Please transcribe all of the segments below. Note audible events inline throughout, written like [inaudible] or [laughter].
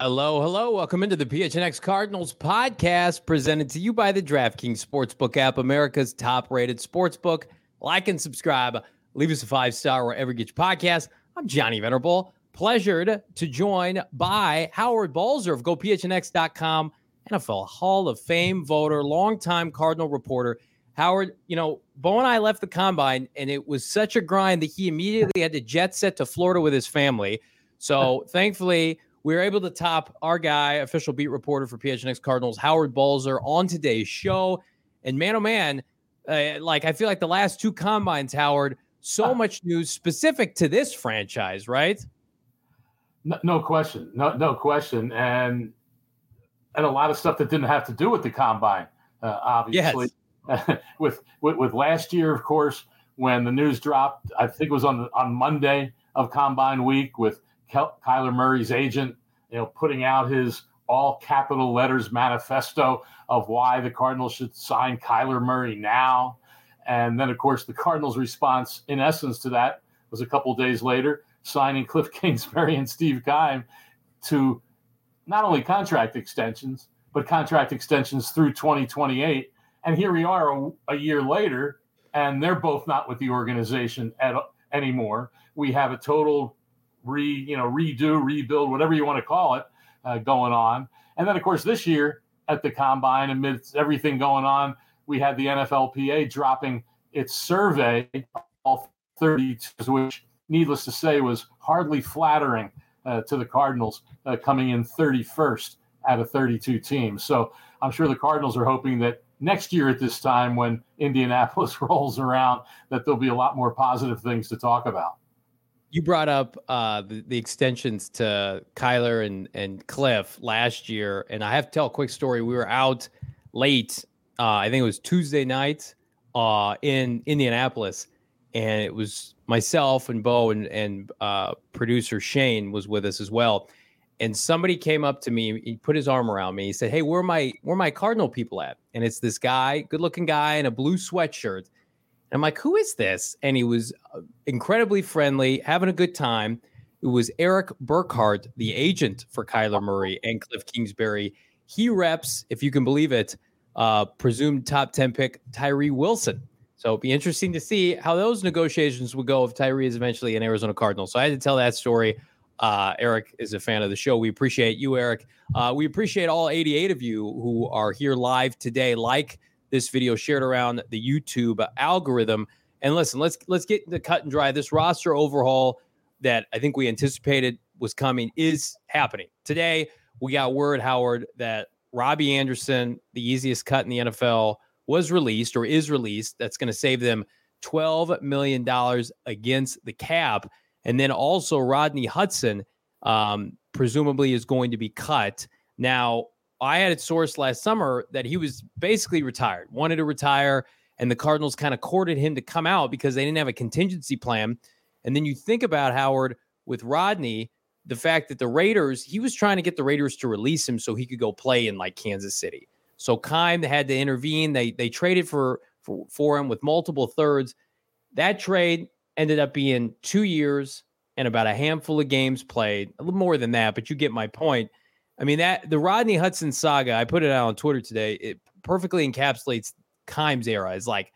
Hello, hello. Welcome into the PHNX Cardinals podcast presented to you by the DraftKings Sportsbook app, America's top rated sportsbook. Like and subscribe. Leave us a five star wherever you get your podcast. I'm Johnny Venerable. Pleasured to join by Howard Balzer of GoPHNX.com, NFL Hall of Fame voter, longtime Cardinal reporter. Howard, you know, Bo and I left the combine, and it was such a grind that he immediately had to jet set to Florida with his family. So [laughs] thankfully, we were able to top our guy, official beat reporter for PHNX Cardinals, Howard Balzer, on today's show. And man, oh man, uh, like I feel like the last two combines, Howard, so much news specific to this franchise, right? No, no question, no, no question, and and a lot of stuff that didn't have to do with the combine, uh, obviously. Yes. [laughs] with, with with last year, of course, when the news dropped, I think it was on on Monday of Combine Week with Kyler Murray's agent, you know, putting out his all capital letters manifesto of why the Cardinals should sign Kyler Murray now. And then, of course, the Cardinals' response, in essence, to that was a couple days later signing Cliff [laughs] Kingsbury and Steve Keim to not only contract extensions, but contract extensions through 2028. And here we are a, a year later, and they're both not with the organization at, anymore. We have a total re you know redo, rebuild, whatever you want to call it, uh, going on. And then of course this year at the combine, amidst everything going on, we had the NFLPA dropping its survey, all 32, which needless to say was hardly flattering uh, to the Cardinals, uh, coming in 31st out of 32 teams. So I'm sure the Cardinals are hoping that next year at this time, when Indianapolis [laughs] rolls around, that there'll be a lot more positive things to talk about you brought up uh, the, the, extensions to Kyler and, and Cliff last year, and I have to tell a quick story. We were out late, uh, I think it was Tuesday night uh, in Indianapolis, and it was myself and Bo and, and uh, producer Shane was with us as well. And somebody came up to me, he put his arm around me. He said, "Hey, where are my where my Cardinal people at?" And it's this guy, good looking guy in a blue sweatshirt I'm like, who is this? And he was uh, incredibly friendly, having a good time. It was Erik Burkhardt, the agent for Kyler Murray and Cliff Kingsbury. He reps, if you can believe it, uh, presumed top 10 pick Tyree Wilson. So it'd be interesting to see how those negotiations would go if Tyree is eventually an Arizona Cardinal. So I had to tell that story. Uh, Erik is a fan of the show. We appreciate you, Erik. Uh, we appreciate all 88 of you who are here live today. Like, this video shared around the YouTube algorithm. And listen, let's let's get the cut and dry. This roster overhaul that I think we anticipated was coming is happening. Today, we got word, Howard, that Robbie Anderson, the easiest cut in the NFL, was released or is released. That's going to save them $12 million against the cap. And then also Rodney Hudson, um, presumably, is going to be cut. Now, I had it sourced last summer that he was basically retired, wanted to retire, and the Cardinals kind of courted him to come out because they didn't have a contingency plan. And then you think about Howard with Rodney, the fact that the Raiders, he was trying to get the Raiders to release him so he could go play in like Kansas City. So Keim had to intervene. They they traded for for, for him with multiple thirds. That trade ended up being two years and about a handful of games played, a little more than that, but you get my point I mean that the Rodney Hudson saga. I put it out on Twitter today. It perfectly encapsulates Keim's era. It's like,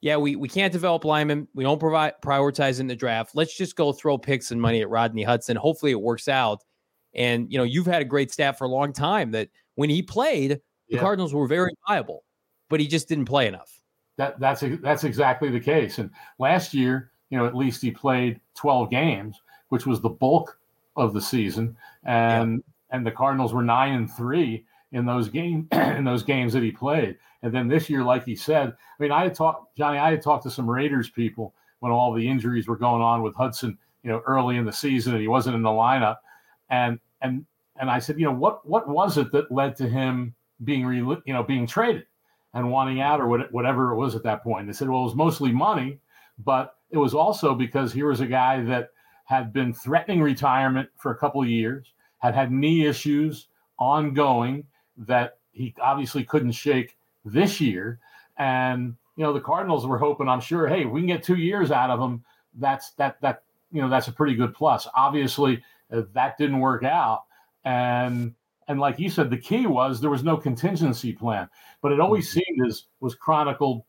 yeah, we we can't develop linemen. We don't provide prioritize in the draft. Let's just go throw picks and money at Rodney Hudson. Hopefully, it works out. And you know, you've had a great staff for a long time. That when he played, the yeah. Cardinals were very viable, but he just didn't play enough. That that's that's exactly the case. And last year, you know, at least he played 12 games, which was the bulk of the season, and yeah. and the Cardinals were nine and three in those game [clears throat] in those games that he played. And then this year, like he said, I mean, I had talked Johnny, I had talked to some Raiders people when all the injuries were going on with Hudson, you know, early in the season, and he wasn't in the lineup, and and and I said, you know, what what was it that led to him being re, you know being traded and wanting out or what, whatever it was at that point? They said, well, it was mostly money, but it was also because here was a guy that had been threatening retirement for a couple of years, had had knee issues ongoing that he obviously couldn't shake this year. And you know, the Cardinals were hoping, I'm sure, hey, we can get two years out of him. That's that that you know that's a pretty good plus. Obviously, uh, that didn't work out, and and like you said, the key was there was no contingency plan. But it always mm-hmm. seemed as was chronicled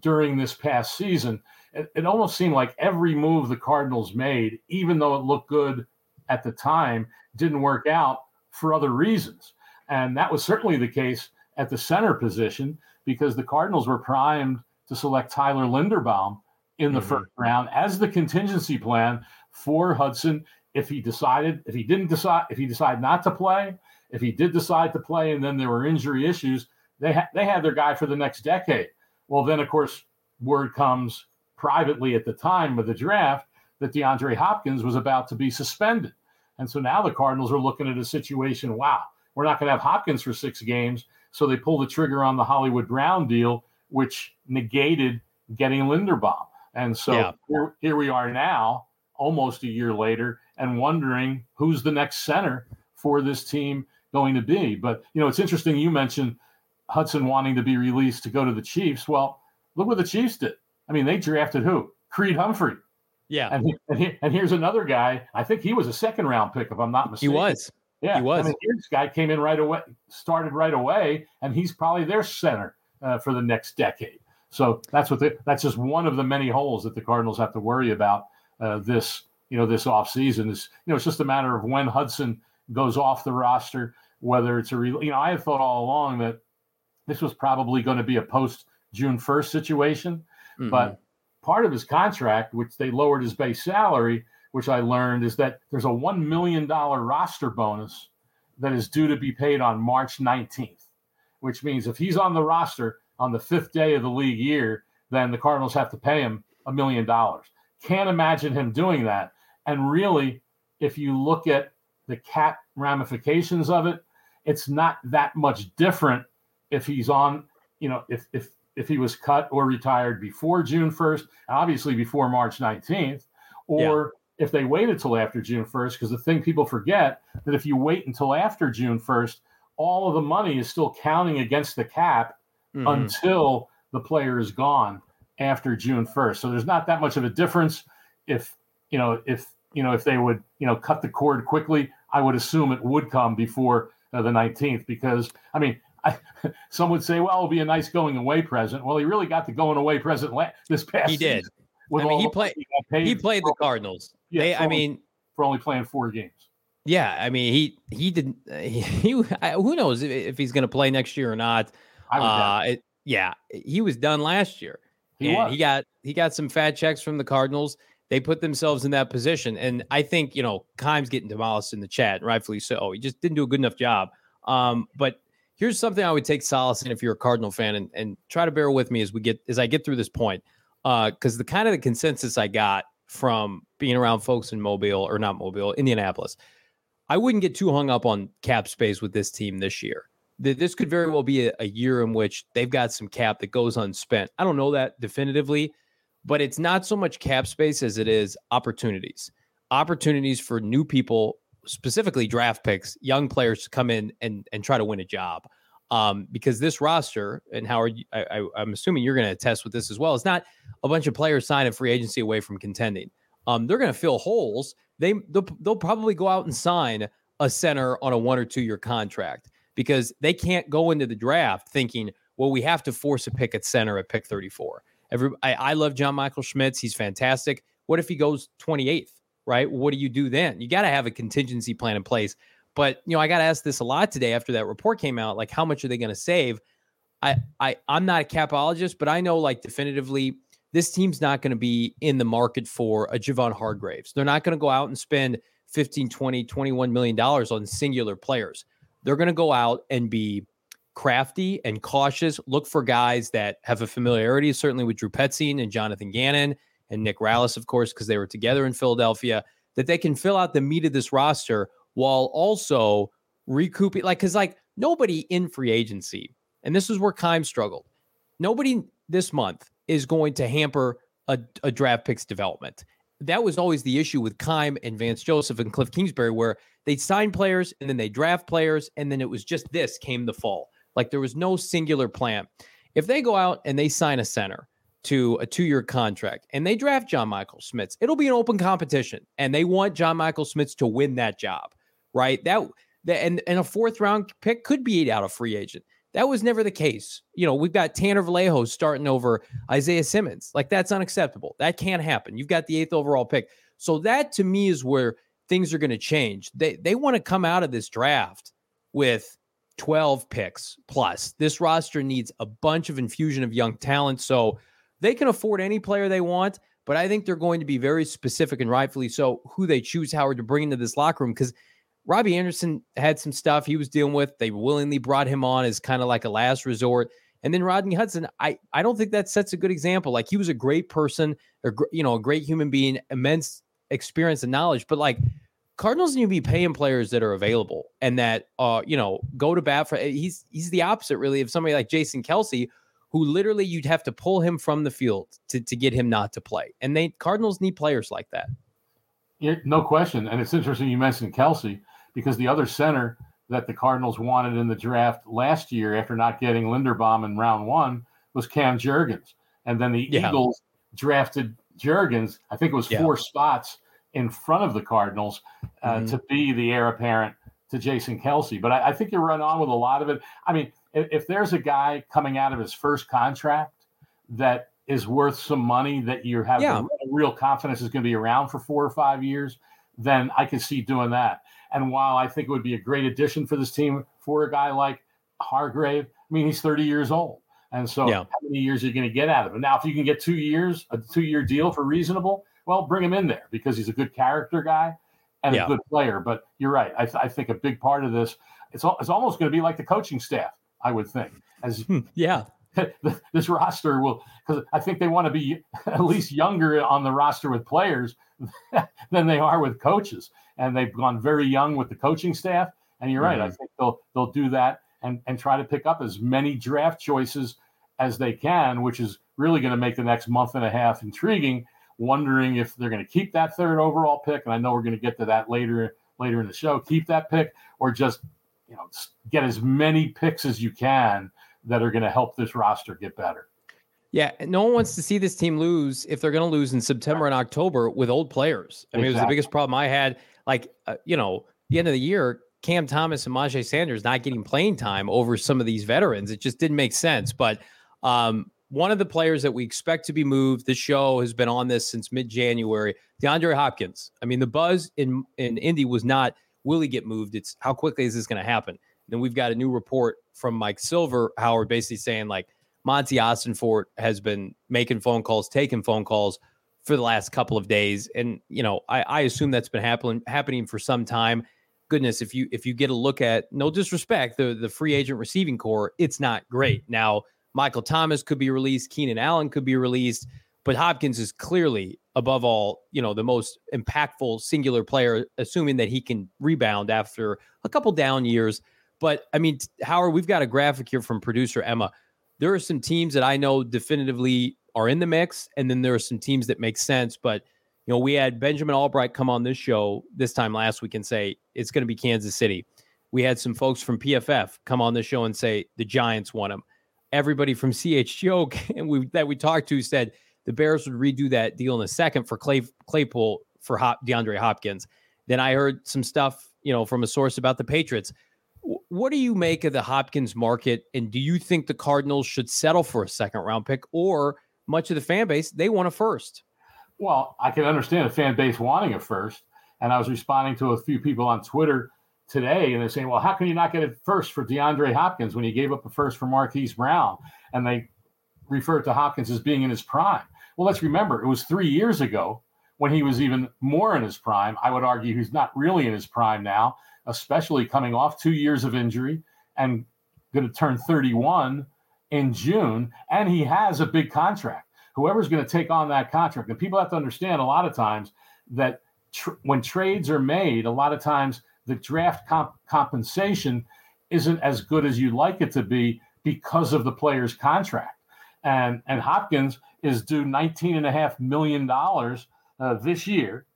during this past season it, it almost seemed like every move the Cardinals made, even though it looked good at the time, didn't work out for other reasons. And that was certainly the case at the center position because the Cardinals were primed to select Tyler Linderbaum in the mm-hmm. first round as the contingency plan for Hudson if he decided if he didn't decide if he decided not to play if he did decide to play and then there were injury issues they ha- they had their guy for the next decade well then of course word comes privately at the time of the draft that DeAndre Hopkins was about to be suspended. And so now the Cardinals are looking at a situation wow, we're not going to have Hopkins for six games. So they pull the trigger on the Hollywood Brown deal, which negated getting Linderbaum. And so yeah. here, here we are now, almost a year later, and wondering who's the next center for this team going to be. But, you know, it's interesting you mentioned Hudson wanting to be released to go to the Chiefs. Well, look what the Chiefs did. I mean, they drafted who? Creed Humphrey. Yeah. And, he, and, he, and, here's another guy. I think he was a second round pick, if I'm not mistaken. He was. Yeah. He was. I mean, this guy came in right away, started right away, and he's probably their center uh, for the next decade. So that's what the, that's just one of the many holes that the Cardinals have to worry about uh, this you know this offseason is you know it's just a matter of when Hudson goes off the roster whether it's a real you know I had thought all along that this was probably going to be a post June 1st situation Mm-hmm. But part of his contract, which they lowered his base salary, which I learned is that there's a $1 million roster bonus that is due to be paid on March 19th, which means if he's on the roster on the fifth day of the league year, then the Cardinals have to pay him a million dollars. Can't imagine him doing that. And really, if you look at the cap ramifications of it, it's not that much different if he's on, you know, if if if he was cut or retired before June 1st, obviously before March 19th, or yeah. if they waited till after June 1st, because the thing people forget that if you wait until after June 1st, all of the money is still counting against the cap mm-hmm. until the player is gone after June 1st. So there's not that much of a difference if, you know, if, you know, if they would, you know, cut the cord quickly, I would assume it would come before uh, the 19th because, I mean, [laughs] I, some would say, well, it'll be a nice going away present. Well, he really got the going away present this past. He did. I mean, he played. He, he played the Cardinals. Yeah, they, I only, mean, for only playing four games. Yeah, I mean, he he didn't. [laughs] He, he who knows if, if he's going to play next year or not. Uh, it, yeah, he was done last year. He was. He got he got some fat checks from the Cardinals. They put themselves in that position, and I think you know Keim's getting demolished in the chat, rightfully so. He just didn't do a good enough job. Um, but here's something I would take solace in if you're a Cardinal fan, and, and try to bear with me as we get as I get through this point, because uh, the kind of the consensus I got from being around folks in Mobile or not Mobile, Indianapolis, I wouldn't get too hung up on cap space with this team this year. This could very well be a year in which they've got some cap that goes unspent. I don't know that definitively, but it's not so much cap space as it is opportunities. Opportunities for new people specifically draft picks, young players to come in and and try to win a job. Um, because this roster and Howard, I, I, am assuming you're going to attest with this as well. It's not a bunch of players signing free agency away from contending. Um, they're going to fill holes. They they'll, they'll, probably go out and sign a center on a one or two year contract because they can't go into the draft thinking, well, we have to force a pick at center at pick 34. Every, I, I love John Michael Schmitz. He's fantastic. What if he goes 28th, right? What do you do then? You got to have a contingency plan in place. But, you know, I got to ask this a lot today after that report came out. Like, how much are they going to save? I, I, I'm not a capologist, but I know like definitively this team's not going to be in the market for a Javon Hargraves. They're not going to go out and spend 15, 20, 21 million dollars on singular players. They're going to go out and be crafty and cautious. Look for guys that have a familiarity, certainly with Drew Petzing and Jonathan Gannon and Nick Rallis, of course, because they were together in Philadelphia, that they can fill out the meat of this roster while also recouping. Like, because like nobody in free agency, and this is where Keim struggled. Nobody this month is going to hamper a, a draft picks development. That was always the issue with Keim and Vance Joseph and Cliff Kingsbury, where they'd sign players and then they draft players, and then it was just this came the fall. Like there was no singular plan. If they go out and they sign a center to a two year contract and they draft John Michael Schmitz, it'll be an open competition. And they want John Michael Schmitz to win that job, right? That, that and, and a fourth round pick could be out of free agent. That was never the case. You know, we've got Tanner Vallejo starting over Isaiah Simmons. Like that's unacceptable. That can't happen. You've got the eighth overall pick. So that to me is where things are going to change. They they want to come out of this draft with 12 picks plus. This roster needs a bunch of infusion of young talent. So they can afford any player they want, but I think they're going to be very specific and rightfully so who they choose, Howard, to bring into this locker room because Robbie Anderson had some stuff he was dealing with. They willingly brought him on as kind of like a last resort. And then Rodney Hudson, I, I don't think that sets a good example. Like he was a great person, a, you know, a great human being, immense experience and knowledge, but like Cardinals need to be paying players that are available and that uh, you know, go to bat for he's he's the opposite really of somebody like Jason Kelce, who literally you'd have to pull him from the field to, to get him not to play. And they Cardinals need players like that. Yeah, no question. And it's interesting you mentioned Kelce because the other center that the Cardinals wanted in the draft last year after not getting Linderbaum in round one was Cam Jurgens. And then the yeah. Eagles drafted Jurgens, I think it was yeah. four spots in front of the Cardinals uh, mm-hmm. to be the heir apparent to Jason Kelce. But I, I, think you run on with a lot of it. I mean, if, if, there's a guy coming out of his first contract that is worth some money that you have yeah. real confidence is going to be around for four or five years, then I can see doing that. And while I think it would be a great addition for this team for a guy like Hargrave, I mean, he's 30 years old. And so, yeah. how many years are you going to get out of him? Now, if you can get two years, a two year deal for reasonable, well, bring him in there because he's a good character guy and yeah. a good player. But you're right. I, th- I think a big part of this, it's, it's almost going to be like the coaching staff, I would think. As hmm, yeah, [laughs] this roster will, because I think they want to be [laughs] at least younger on the roster with players [laughs] than they are with coaches. And they've gone very young with the coaching staff. And you're mm-hmm. right. I think they'll they'll do that and and try to pick up as many draft choices as they can, which is really going to make the next month and a half intriguing wondering if they're going to keep that third overall pick. And I know we're going to get to that later later in the show. Keep that pick or just you know get as many picks as you can that are going to help this roster get better. Yeah, no one wants to see this team lose if they're going to lose in September and October with old players. I mean, exactly. it was the biggest problem I had. Like, uh, you know, the end of the year, Cam Thomas and Myjai Sanders not getting playing time over some of these veterans. It just didn't make sense. But um, one of the players that we expect to be moved. The show has been on this since mid January. DeAndre Hopkins. I mean, the buzz in in Indy was not will he get moved? It's how quickly is this going to happen? Then we've got a new report from Mike Silver, Howard, basically saying like Monti Ossenfort has been making phone calls, taking phone calls for the last couple of days, and you know, I, I assume that's been happening happening for some time. Goodness, if you if you get a look at no disrespect, the the free agent receiving corps, it's not great now Michael Thomas could be released, Keenan Allen could be released, but Hopkins is clearly above all, you know, the most impactful singular player, assuming that he can rebound after a couple down years. But I mean, Howard, we've got a graphic here from producer Emma. There are some teams that I know definitively are in the mix, and then there are some teams that make sense. But you know, we had Benjamin Albright come on this show this time last week and say it's going to be Kansas City. We had some folks from PFF come on the show and say the Giants want him everybody from CHGO [laughs] and we that we talked to said the Bears would redo that deal in a second for Clay Claypool for Hop, DeAndre Hopkins. Then I heard some stuff you know, from a source about the Patriots. What do you make of the Hopkins market? And do you think the Cardinals should settle for a second round pick or much of the fan base, they want a first? Well, I can understand a fan base wanting a first. And I was responding to a few people on Twitter today, and they're saying, well, how can you not get a first for DeAndre Hopkins when you gave up a first for Marquise Brown? And they referred to Hopkins as being in his prime. Well, let's remember, it was three years ago when he was even more in his prime. I would argue he's not really in his prime now, especially coming off two years of injury and going to turn 31 in June. And he has a big contract. Whoever's going to take on that contract, and people have to understand a lot of times that tr- when trades are made, a lot of times the draft comp- compensation isn't as good as you'd like it to be because of the player's contract. And and Hopkins is due nineteen and a half million dollars uh, this year,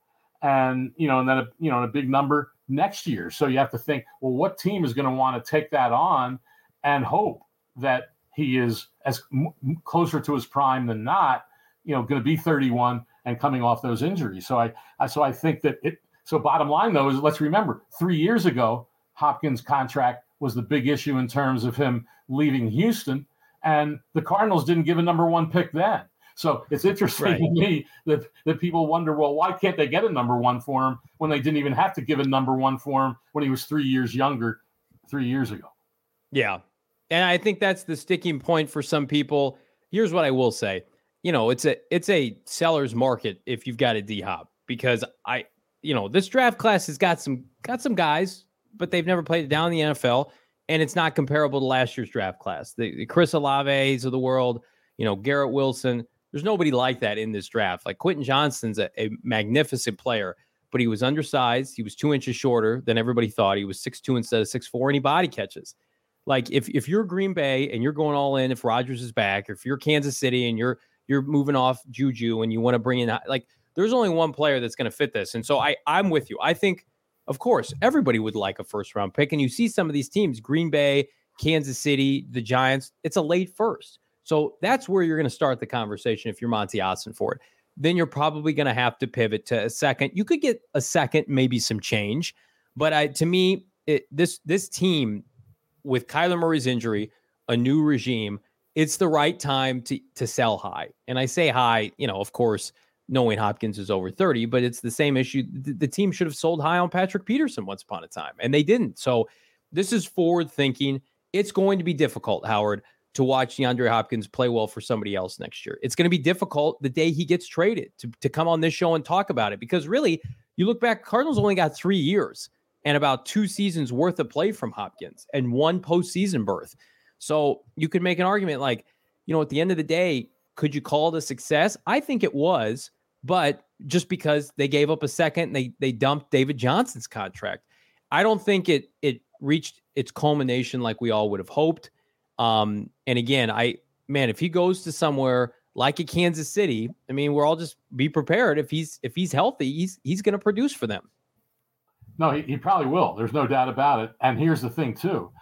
and you know, and then a, you know, a big number next year. So you have to think, well, what team is going to want to take that on and hope that he is as m- closer to his prime than not, you know, going to be 31 and coming off those injuries. So I, I so I think that it. So bottom line though is let's remember three years ago Hopkins' contract was the big issue in terms of him leaving Houston, and the Cardinals didn't give a number one pick then. So it's interesting right. to me that, that people wonder, well, why can't they get a number one for him when they didn't even have to give a number one for him when he was three years younger, three years ago? Yeah. And I think that's the sticking point for some people. Here's what I will say. You know, it's a it's a seller's market if you've got a D hop because I you know, this draft class has got some got some guys, but they've never played down in the NFL, and it's not comparable to last year's draft class. The, the Chris Olaves of the world, you know, Garrett Wilson. There's nobody like that in this draft. Like Quentin Johnston's a, a magnificent player, but he was undersized. He was two inches shorter than everybody thought. He was six two instead of six four, and he body catches. Like if if you're Green Bay and you're going all in, if Rodgers is back, or if you're Kansas City and you're you're moving off Juju and you want to bring in like there's only one player that's going to fit this. And so I I'm with you. I think of course everybody would like a first round pick and you see some of these teams Green Bay, Kansas City, the Giants, it's a late first. So that's where you're going to start the conversation if you're Monti Ossenfort. Then you're probably going to have to pivot to a second. You could get a second, maybe some change, but I to me it, this this team with Kyler Murray's injury, a new regime, it's the right time to to sell high. And I say high, you know, of course, knowing Hopkins is over 30, but it's the same issue. The, team should have sold high on Patrick Peterson once upon a time, and they didn't. So this is forward thinking. It's going to be difficult, Howard, to watch DeAndre Hopkins play well for somebody else next year. It's going to be difficult the day he gets traded to, to come on this show and talk about it because really, you look back, Cardinals only got three years and about two seasons worth of play from Hopkins and one postseason berth. So you could make an argument like, you know, at the end of the day, could you call it a success? I think it was, but just because they gave up a second, they they dumped David Johnson's contract. I don't think it it reached its culmination like we all would have hoped. Um, and again, I man, if he goes to somewhere like a Kansas City, I mean, we're all just be prepared. If he's if he's healthy, he's he's going to produce for them. No, he, he probably will. There's no doubt about it. And here's the thing, too.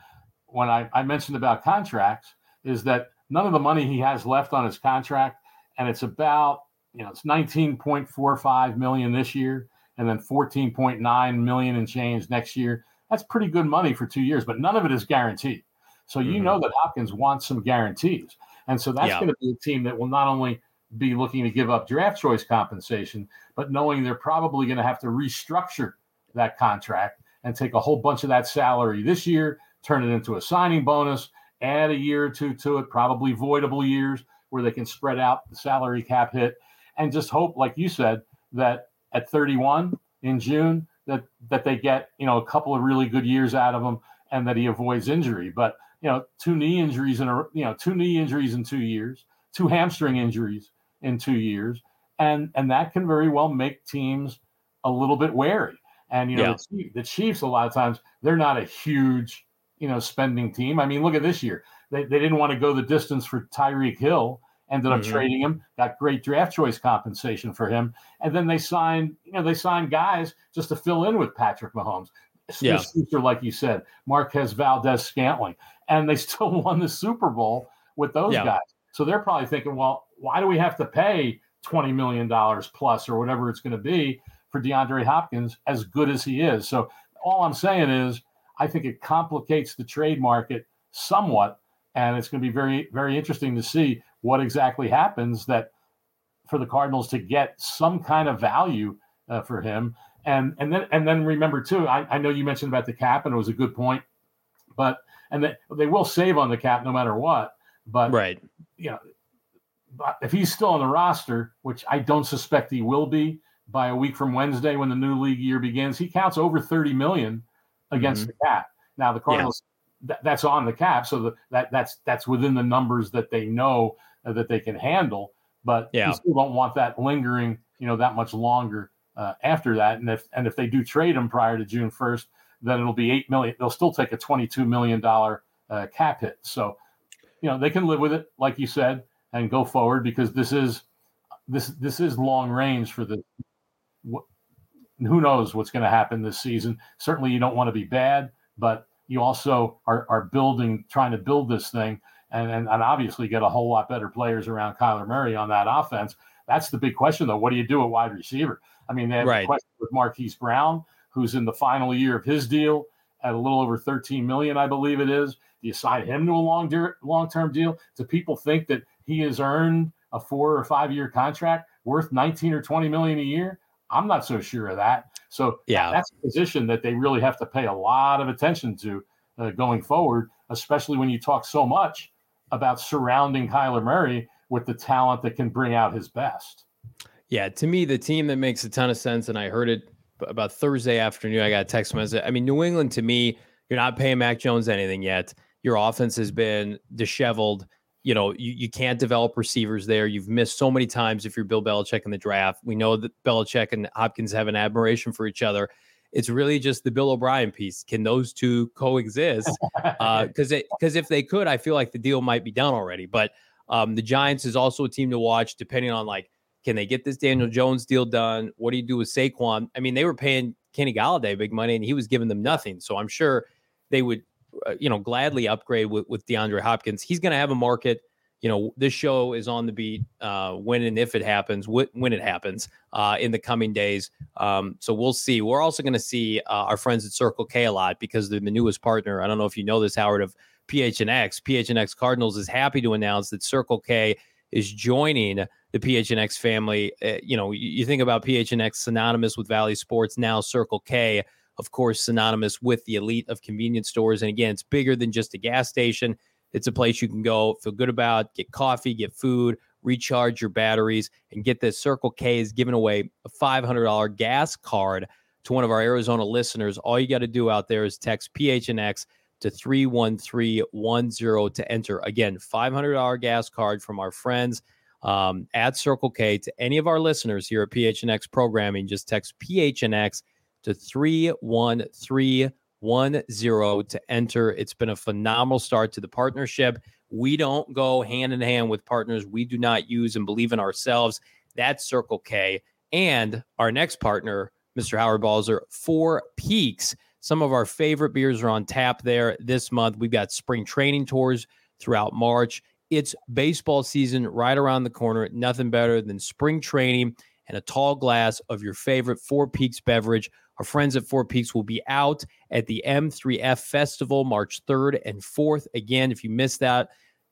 When I, I mentioned about contracts, is that none of the money he has left on his contract, and it's about, you know, it's 19.45 million this year, and then 14.9 million and change next year. That's pretty good money for two years, but none of it is guaranteed. So you mm-hmm. know that Hopkins wants some guarantees. And so that's yeah. going to be a team that will not only be looking to give up draft choice compensation, but knowing they're probably going to have to restructure that contract and take a whole bunch of that salary this year, turn it into a signing bonus, add a year or two to it, probably voidable years where they can spread out the salary cap hit, and just hope, like you said, that at 31 in June that that they get you know a couple of really good years out of him and that he avoids injury. But you know, two knee injuries in a you know two knee injuries in two years, two hamstring injuries in two years, and and that can very well make teams a little bit wary. And you know, yeah. the, the, Chiefs a lot of times they're not a huge you know spending team. I mean, look at this year; they they didn't want to go the distance for Tyreek Hill. Ended up mm-hmm. trading him, got great draft choice compensation for him, and then they signed, you know, they signed guys just to fill in with Patrick Mahomes. Yeah. Future, like you said, Marquez Valdes Scantling, and they [laughs] still won the Super Bowl with those yeah. guys. So they're probably thinking, well, why do we have to pay twenty million dollars plus or whatever it's going to be for DeAndre Hopkins, as good as he is. So all I'm saying is, I think it complicates the trade market somewhat, and it's going to be very, very interesting to see what exactly happens that for the Cardinals to get some kind of value uh, for him. And and then and then remember too, I, I know you mentioned about the cap, and it was a good point, but and they, they will save on the cap no matter what. But right, you know, but if he's still on the roster, which I don't suspect he will be by a week from Wednesday when the new league year begins, he counts over 30 million against mm-hmm. the cap. Now the Cardinals, yeah. th- that's on the cap, so the, that that's that's within the numbers that they know uh, that they can handle. But yeah. you still don't want that lingering, you know, that much longer uh, after that. And if and if they do trade him prior to June 1st, then it'll be eight million. They'll still take a 22 million dollar uh, cap hit. So, you know, they can live with it, like you said and go forward because this is this this is long range for the who knows what's going to happen this season. Certainly you don't want to be bad but you also are, are building trying to build this thing and, and, and obviously get a whole lot better players around Kyler Murray on that offense. That's the big question though. What do you do at wide receiver? I mean they have right. a question with Marquise Brown who's in the final year of his deal at a little over 13 million I believe it is. Do you sign him to a long long term deal? Do people think that he has earned a four or five year contract worth 19 or 20 million a year. I'm not so sure of that. So yeah, that's a position that they really have to pay a lot of attention to uh, going forward, especially when you talk so much about surrounding Kyler Murray with the talent that can bring out his best. Yeah, to me, the team that makes a ton of sense, and I heard it about Thursday afternoon. I got a text message. I mean, New England to me, you're not paying Mac Jones anything yet. Your offense has been disheveled you know, you, you can't develop receivers there. You've missed so many times if you're Bill Belichick in the draft. We know that Belichick and Hopkins have an admiration for each other. It's really just the Bill O'Brien piece. Can those two coexist? Because [laughs] uh, because if they could, I feel like the deal might be done already. But um, the Giants is also a team to watch, depending on like, can they get this Daniel Jones deal done? What do you do with Saquon? I mean, they were paying Kenny Golladay big money, and he was giving them nothing. So I'm sure they would you know, gladly upgrade with, with DeAndre Hopkins. He's going to have a market. You know, this show is on the beat uh, when and if it happens, wh- when it happens uh, in the coming days. Um, so we'll see. We're also going to see uh, our friends at Circle K a lot because they're the newest partner. I don't know if you know this, Howard, of PHNX. PHNX Cardinals is happy to announce that Circle K is joining the PHNX family. Uh, you know, you, you think about PHNX synonymous with Valley Sports, now Circle K of course, synonymous with the elite of convenience stores. And again, it's bigger than just a gas station. It's a place you can go, feel good about, get coffee, get food, recharge your batteries, and get this. Circle K is giving away a $500 gas card to one of our Arizona listeners. All you got to do out there is text PHNX to 31310 to enter. Again, $500 gas card from our friends um, at Circle K to any of our listeners here at PHNX Programming. Just text PHNX to 31310 to enter. It's been a phenomenal start to the partnership. We don't go hand in hand with partners we do not use and believe in ourselves. That's Circle K. And our next partner, Mr. Howard Balzer, Four Peaks. Some of our favorite beers are on tap there this month. We've got spring training tours throughout March. It's baseball season right around the corner. Nothing better than spring training and a tall glass of your favorite Four Peaks beverage. Our friends at Four Peaks will be out at the M3F Festival March 3rd and 4th. Again, if you missed that,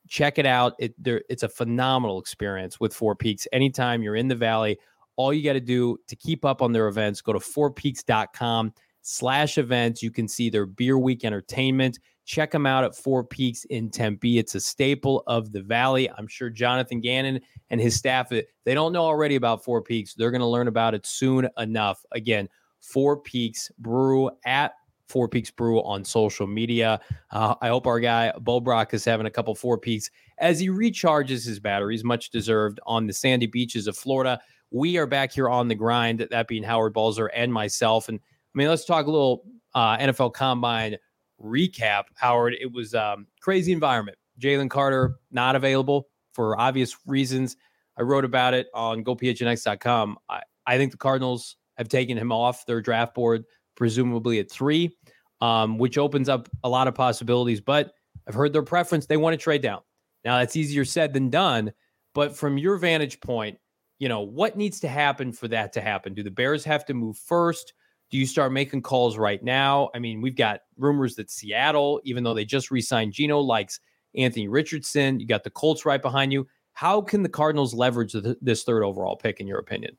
check it out. It, there, it's a phenomenal experience with Four Peaks. Anytime you're in the Valley, all you got to do to keep up on their events, go to fourpeaks.com slash events. You can see their Beer Week entertainment. Check them out at Four Peaks in Tempe. It's a staple of the Valley. I'm sure Jonathan Gannon and his staff, they don't know already about Four Peaks. They're going to learn about it soon enough. Again, Four Peaks Brew at Four Peaks Brew on social media. Uh, I hope our guy Bo Brack is having a couple Four Peaks as he recharges his batteries, much deserved, on the sandy beaches of Florida. We are back here on the grind, that being Howard Balzer and myself. And I mean, let's talk a little uh, NFL Combine recap. Howard, it was um, crazy environment. Jalen Carter not available for obvious reasons. I wrote about it on gophnx.com. I, I think the Cardinals have taken him off their draft board, presumably at three, um, which opens up a lot of possibilities. But I've heard their preference. They want to trade down. Now, that's easier said than done. But from your vantage point, you know, what needs to happen for that to happen? Do the Bears have to move first? Do you start making calls right now? I mean, we've got rumors that Seattle, even though they just re-signed Geno, likes Anthony Richardson. You got the Colts right behind you. How can the Cardinals leverage this third overall pick, in your opinion?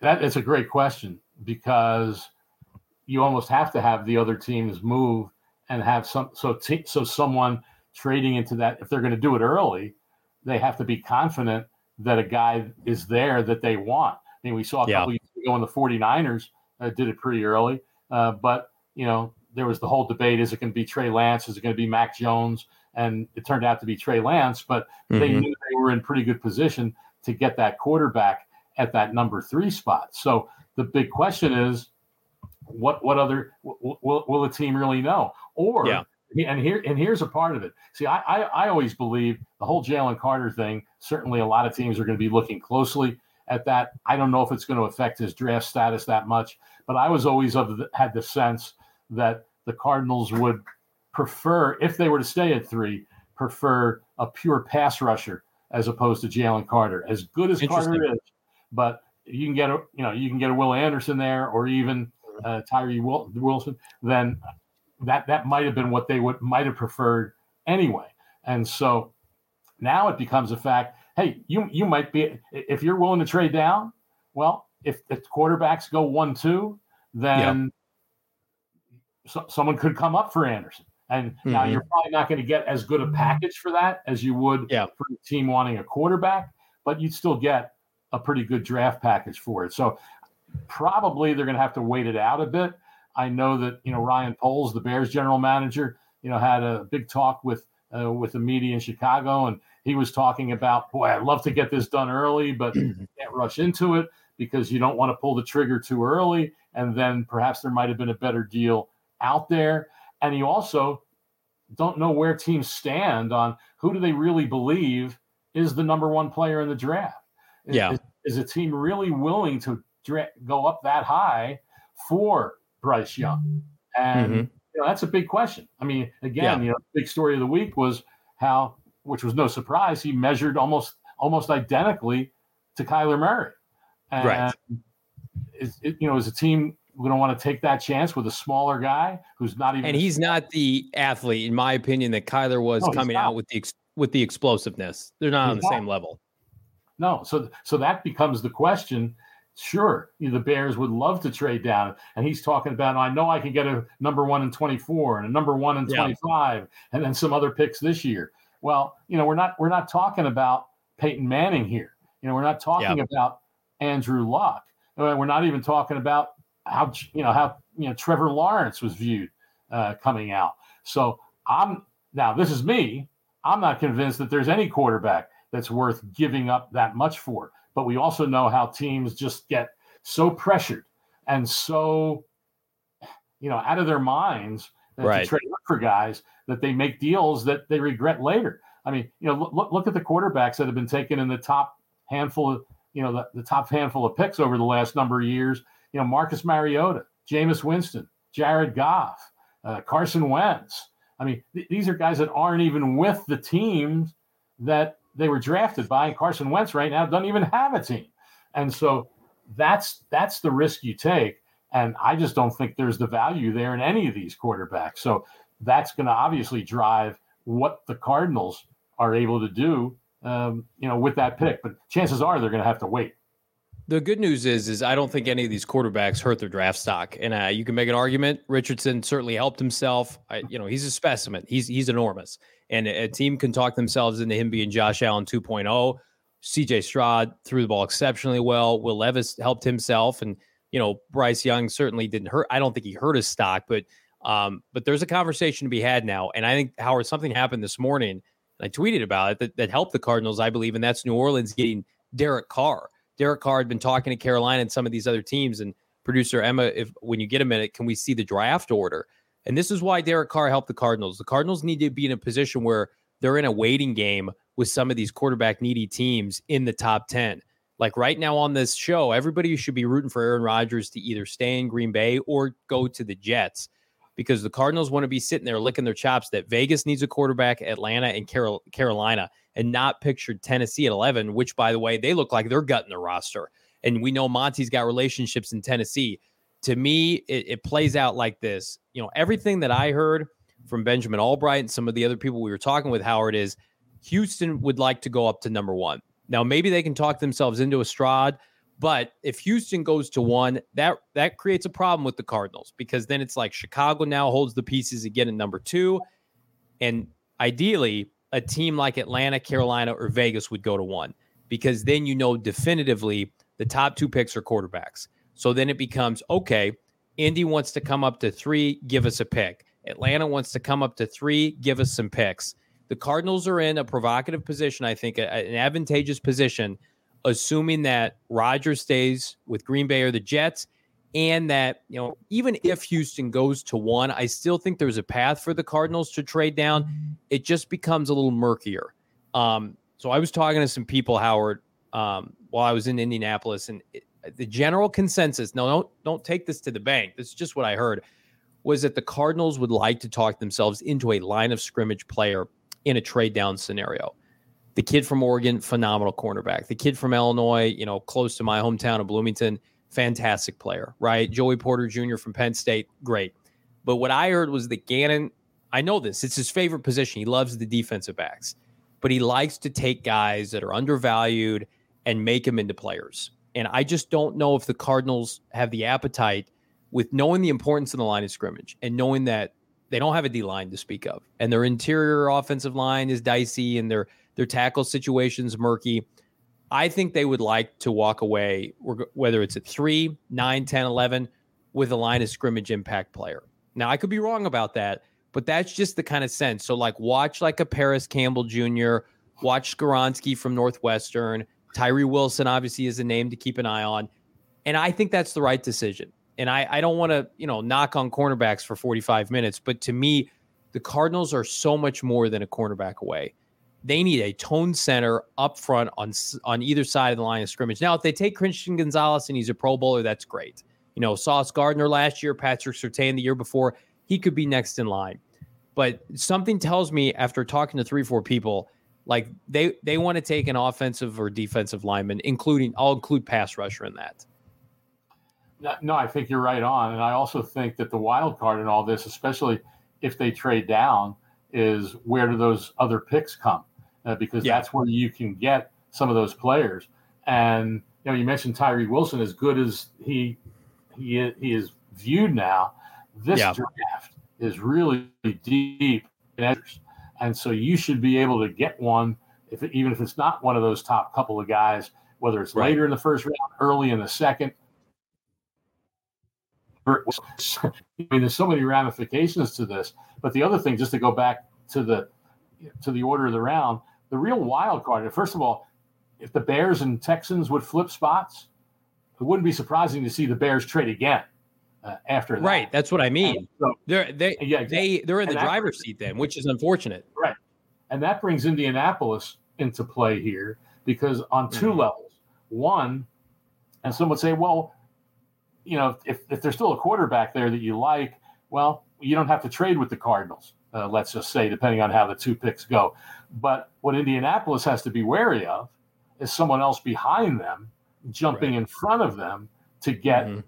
That is a great question because you almost have to have the other teams move and have some so t- so someone trading into that if they're going to do it early, they have to be confident that a guy is there that they want. I mean, we saw a yeah. couple years ago when the 49ers uh, did it pretty early, uh, but you know there was the whole debate: is it going to be Trey Lance? Is it going to be Mac Jones? And it turned out to be Trey Lance, but mm-hmm. they knew they were in pretty good position to get that quarterback at that number three spot. So the big question is, what what other will, will the team really know? Or yeah. and here and here's a part of it. See, I, I, I always believe the whole Jalen Carter thing. Certainly, a lot of teams are going to be looking closely at that. I don't know if it's going to affect his draft status that much, but I was always of the, had the sense that the Cardinals would prefer, if they were to stay at three, prefer a pure pass rusher as opposed to Jalen Carter. As good as Carter is, but you can get a you know you can get a Will Anderson there or even uh, Tyree Wilson, then that that might have been what they would might have preferred anyway. And so now it becomes a fact. Hey, you you might be if you're willing to trade down. Well, if the quarterbacks go one two, then so, someone could come up for Anderson. And mm-hmm. now you're probably not going to get as good a package for that as you would yeah. for a team wanting a quarterback, but you'd still get a pretty good draft package for it. So probably they're going to have to wait it out a bit. I know that you know Ryan Poles, the Bears general manager, you know had a big talk with uh, with the media in Chicago, and he was talking about, boy, I'd love to get this done early, but [clears throat] you can't rush into it because you don't want to pull the trigger too early, and then perhaps there might have been a better deal out there. And you also don't know where teams stand on who do they really believe is the number one player in the draft. Yeah. Is, is a team really willing to dra- go up that high for Bryce Young? And mm-hmm. you know, that's a big question. I mean, again, yeah. you know, big story of the week was how, which was no surprise, he measured almost almost identically to Kyler Murray. And right. Is, it, you know, is a team going to want to take that chance with a smaller guy who's not even. And he's not the athlete, in my opinion, that Kyler was no, coming out with the with the explosiveness. They're not he's on the not. same level. No, so so that becomes the question. Sure, you know, the Bears would love to trade down, and he's talking about. I know I can get a number one in twenty four and a number one in twenty five, yeah. and then some other picks this year. Well, you know, we're not we're not talking about Peyton Manning here. You know, we're not talking yeah. about Andrew Luck. We're not even talking about how you know how you know Trevor Lawrence was viewed uh, coming out. So I'm now this is me. I'm not convinced that there's any quarterback that's worth giving up that much for. But we also know how teams just get so pressured and so you know out of their minds right. to trade for guys that they make deals that they regret later. I mean, you know, look, look at the quarterbacks that have been taken in the top handful of you know the, the top handful of picks over the last number of years. You know, Marcus Mariota, Jameis Winston, Jared Goff, uh, Carson Wentz. I mean, th- these are guys that aren't even with the teams that they were drafted by. Carson Wentz right now doesn't even have a team, and so that's that's the risk you take. And I just don't think there's the value there in any of these quarterbacks. So that's going to obviously drive what the Cardinals are able to do, um, you know, with that pick. But chances are they're going to have to wait. The good news is, is I don't think any of these quarterbacks hurt their draft stock, and uh, you can make an argument. Richardson certainly helped himself. I, you know, he's a specimen. He's he's enormous, and a, a team can talk themselves into him being Josh Allen 2.0. C.J. Stroud threw the ball exceptionally well. Will Levis helped himself, and you know Bryce Young certainly didn't hurt. I don't think he hurt his stock, but um, but there's a conversation to be had now, and I think Howard something happened this morning. I tweeted about it that, that helped the Cardinals, I believe, and that's New Orleans getting Derek Carr. Derek Carr had been talking to Carolina and some of these other teams. And producer Emma, if when you get a minute, can we see the draft order? And this is why Derek Carr helped the Cardinals. The Cardinals need to be in a position where they're in a waiting game with some of these quarterback needy teams in the top 10. Like right now on this show, everybody should be rooting for Aaron Rodgers to either stay in Green Bay or go to the Jets because the Cardinals want to be sitting there licking their chops that Vegas needs a quarterback, Atlanta and Carol- Carolina and not pictured Tennessee at 11, which, by the way, they look like they're gutting the roster. And we know Monti's got relationships in Tennessee. to me, it, it plays out like this. You know, everything that I heard from Benjamin Albright and some of the other people we were talking with, Howard, is Houston would like to go up to number one. Now, maybe they can talk themselves into a Stroud, but if Houston goes to one, that that creates a problem with the Cardinals because then it's like Chicago now holds the pieces again at number two, and ideally, a team like Atlanta, Carolina, or Vegas would go to one because then you know definitively the top two picks are quarterbacks. So then it becomes okay. Indy wants to come up to three, give us a pick. Atlanta wants to come up to three, give us some picks. The Cardinals are in a provocative position, I think, an advantageous position, assuming that Rodgers stays with Green Bay or the Jets, and that, you know, even if Houston goes to one, I still think there's a path for the Cardinals to trade down. It just becomes a little murkier. Um, so I was talking to some people, Howard, um, while I was in Indianapolis, and it, the general consensus, no, don't don't take this to the bank. This is just what I heard, was that the Cardinals would like to talk themselves into a line of scrimmage player in a trade down scenario. The kid from Oregon, phenomenal cornerback. The kid from Illinois, you know, close to my hometown of Bloomington, fantastic player, right? Joey Porter Jr. from Penn State, great. But what I heard was that Gannon, I know this, it's his favorite position. He loves the defensive backs, but he likes to take guys that are undervalued and make them into players. And I just don't know if the Cardinals have the appetite with knowing the importance of the line of scrimmage and knowing that they don't have a D line to speak of, and their interior offensive line is dicey, and their their tackle situations murky. I think they would like to walk away, whether it's at 3, 9, 10, 11, with a line of scrimmage impact player. Now, I could be wrong about that, but that's just the kind of sense. So, like, watch like a Paris Campbell Jr., watch Skoronski from Northwestern, Tyree Wilson obviously is a name to keep an eye on. And I think that's the right decision. And I, I don't want to, you know, knock on cornerbacks for 45 minutes, but to me, the Cardinals are so much more than a cornerback away. They need a tone center up front on on either side of the line of scrimmage. Now, if they take Christian Gonzalez and he's a Pro Bowler, that's great. You know, Sauce Gardner last year, Patrick Surtain the year before, he could be next in line. But something tells me after talking to three, four people, like they they want to take an offensive or defensive lineman, including I'll include pass rusher in that. No, I think you're right on, and I also think that the wild card in all this, especially if they trade down, is where do those other picks come? Uh, because yeah. that's where you can get some of those players. And you know, you mentioned Tyree Wilson, as good as he he he is viewed now. This yeah. draft is really deep. And so you should be able to get one, if it, even if it's not one of those top couple of guys, whether it's right. later in the first round, early in the second. [laughs] I mean, there's so many ramifications to this. But the other thing, just to go back to the to the order of the round, the real wild card. First of all, if the Bears and Texans would flip spots, it wouldn't be surprising to see the Bears trade again uh, after that. Right. That's what I mean. So, they're they yeah, exactly. they they're in the driver's seat then, which is unfortunate. Right. And that brings Indianapolis into play here because on 2 mm-hmm. levels. One, and some would say, well, you know, if, if there's still a quarterback there that you like, well, you don't have to trade with the Cardinals, uh, let's just say, depending on how the two picks go. But what Indianapolis has to be wary of is someone else behind them jumping right. in front of them to get mm-hmm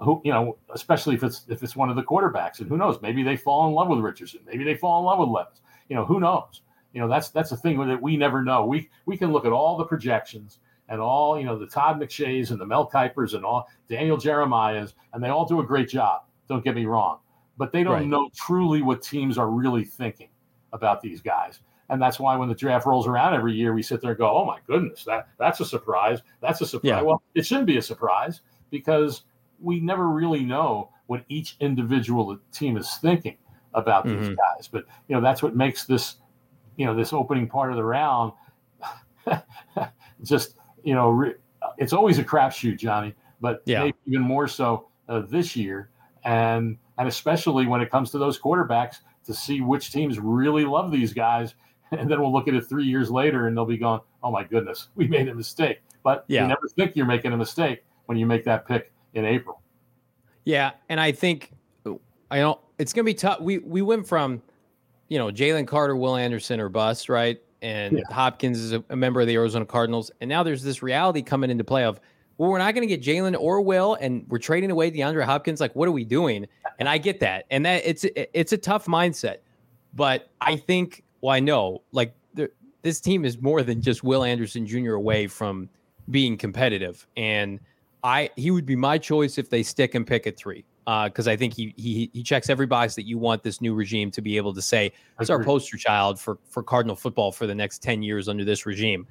who you know, especially if it's if it's one of the quarterbacks, and who knows, maybe they fall in love with Richardson, maybe they fall in love with Levis. You know, who knows? You know, that's that's the thing that we never know. We we can look at all the projections and all you know the Todd McShays and the Mel Kipers and all Daniel Jeremiah's, and they all do a great job. Don't get me wrong, but they don't right. know truly what teams are really thinking about these guys. And that's why when the draft rolls around every year, we sit there and go, "Oh my goodness, that that's a surprise. That's a surprise." Yeah. Well, it shouldn't be a surprise because we never really know what each individual team is thinking about mm-hmm. these guys. But you know, that's what makes this, you know, this opening part of the round [laughs] just, you know, re- it's always a crapshoot, Johnny. But yeah. even more so uh, this year, and and especially when it comes to those quarterbacks, to see which teams really love these guys, [laughs] and then we'll look at it three years later, and they'll be going, "Oh my goodness, we made a mistake." But yeah. you never think you're making a mistake when you make that pick in April. Yeah, and I think I don't. It's gonna be tough. We we went from, you know, Jalen Carter, Will Anderson, or bust, right? And yeah. Hopkins is a, a, member of the Arizona Cardinals, and now there's this reality coming into play of well, we're not going to get Jalen or Will, and we're trading away DeAndre Hopkins. Like, what are we doing? And I get that, and that it's it's a tough mindset. But I think, well, I know, like this team is more than just Will Anderson Jr. away from being competitive, and I he would be my choice if they stick and pick at three because uh, I think he he he checks every box that you want this new regime to be able to say it's our poster child for for Cardinal football for the next ten years under this regime.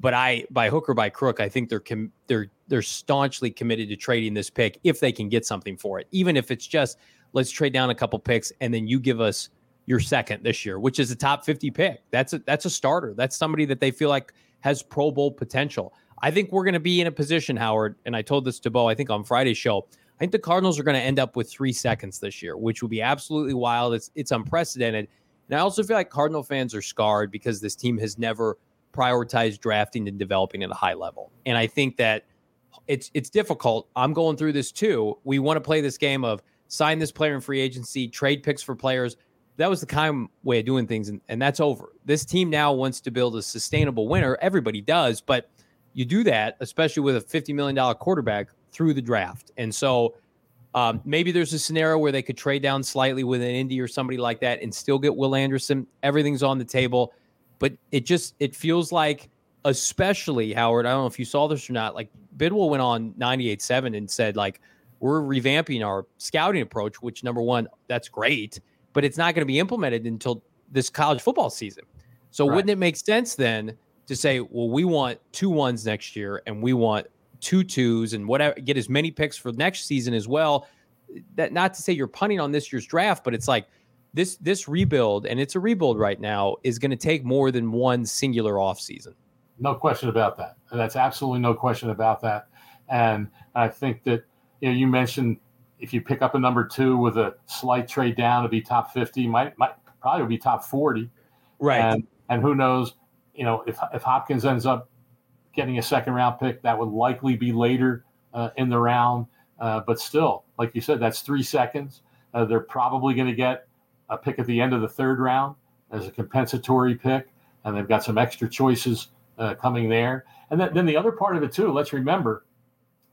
But I, by hook or by crook, I think they're com- they're they're staunchly committed to trading this pick if they can get something for it, even if it's just let's trade down a couple picks and then you give us your second this year, which is a top fifty pick. That's a that's a starter. That's somebody that they feel like has Pro Bowl potential. I think we're going to be in a position, Howard, and I told this to Bo, I think on Friday's show. I think the Cardinals are going to end up with three seconds this year, which would be absolutely wild. It's it's unprecedented. And I also feel like Cardinal fans are scarred because this team has never prioritized drafting and developing at a high level. And I think that it's it's difficult. I'm going through this too. We want to play this game of sign this player in free agency, trade picks for players. That was the kind of way of doing things, and, and that's over. This team now wants to build a sustainable winner. Everybody does, but you do that, especially with a $50 million quarterback through the draft. And so um, maybe there's a scenario where they could trade down slightly with an Indy or somebody like that and still get Will Anderson. Everything's on the table. But it just it feels like, especially Howard, I don't know if you saw this or not, like Bidwill went on 98.7 and said, like, we're revamping our scouting approach, which number one, that's great, but it's not going to be implemented until this college football season. So right. wouldn't it make sense then to say, well, we want two ones next year and we want two twos and whatever, get as many picks for next season as well. That not to say you're punting on this year's draft, but it's like this this rebuild, and it's a rebuild right now, is going to take more than one singular offseason. No question about that. That's absolutely no question about that. And I think that you know you mentioned if you pick up a number two with a slight trade down to be top fifty, might might probably be top forty. Right. And and who knows, you know, if if Hopkins ends up getting a second round pick. That would likely be later uh, in the round. Uh, but still, like you said, that's three seconds. Uh, they're probably going to get a pick at the end of the third round as a compensatory pick, and they've got some extra choices uh, coming there. And then, then the other part of it too. Let's remember,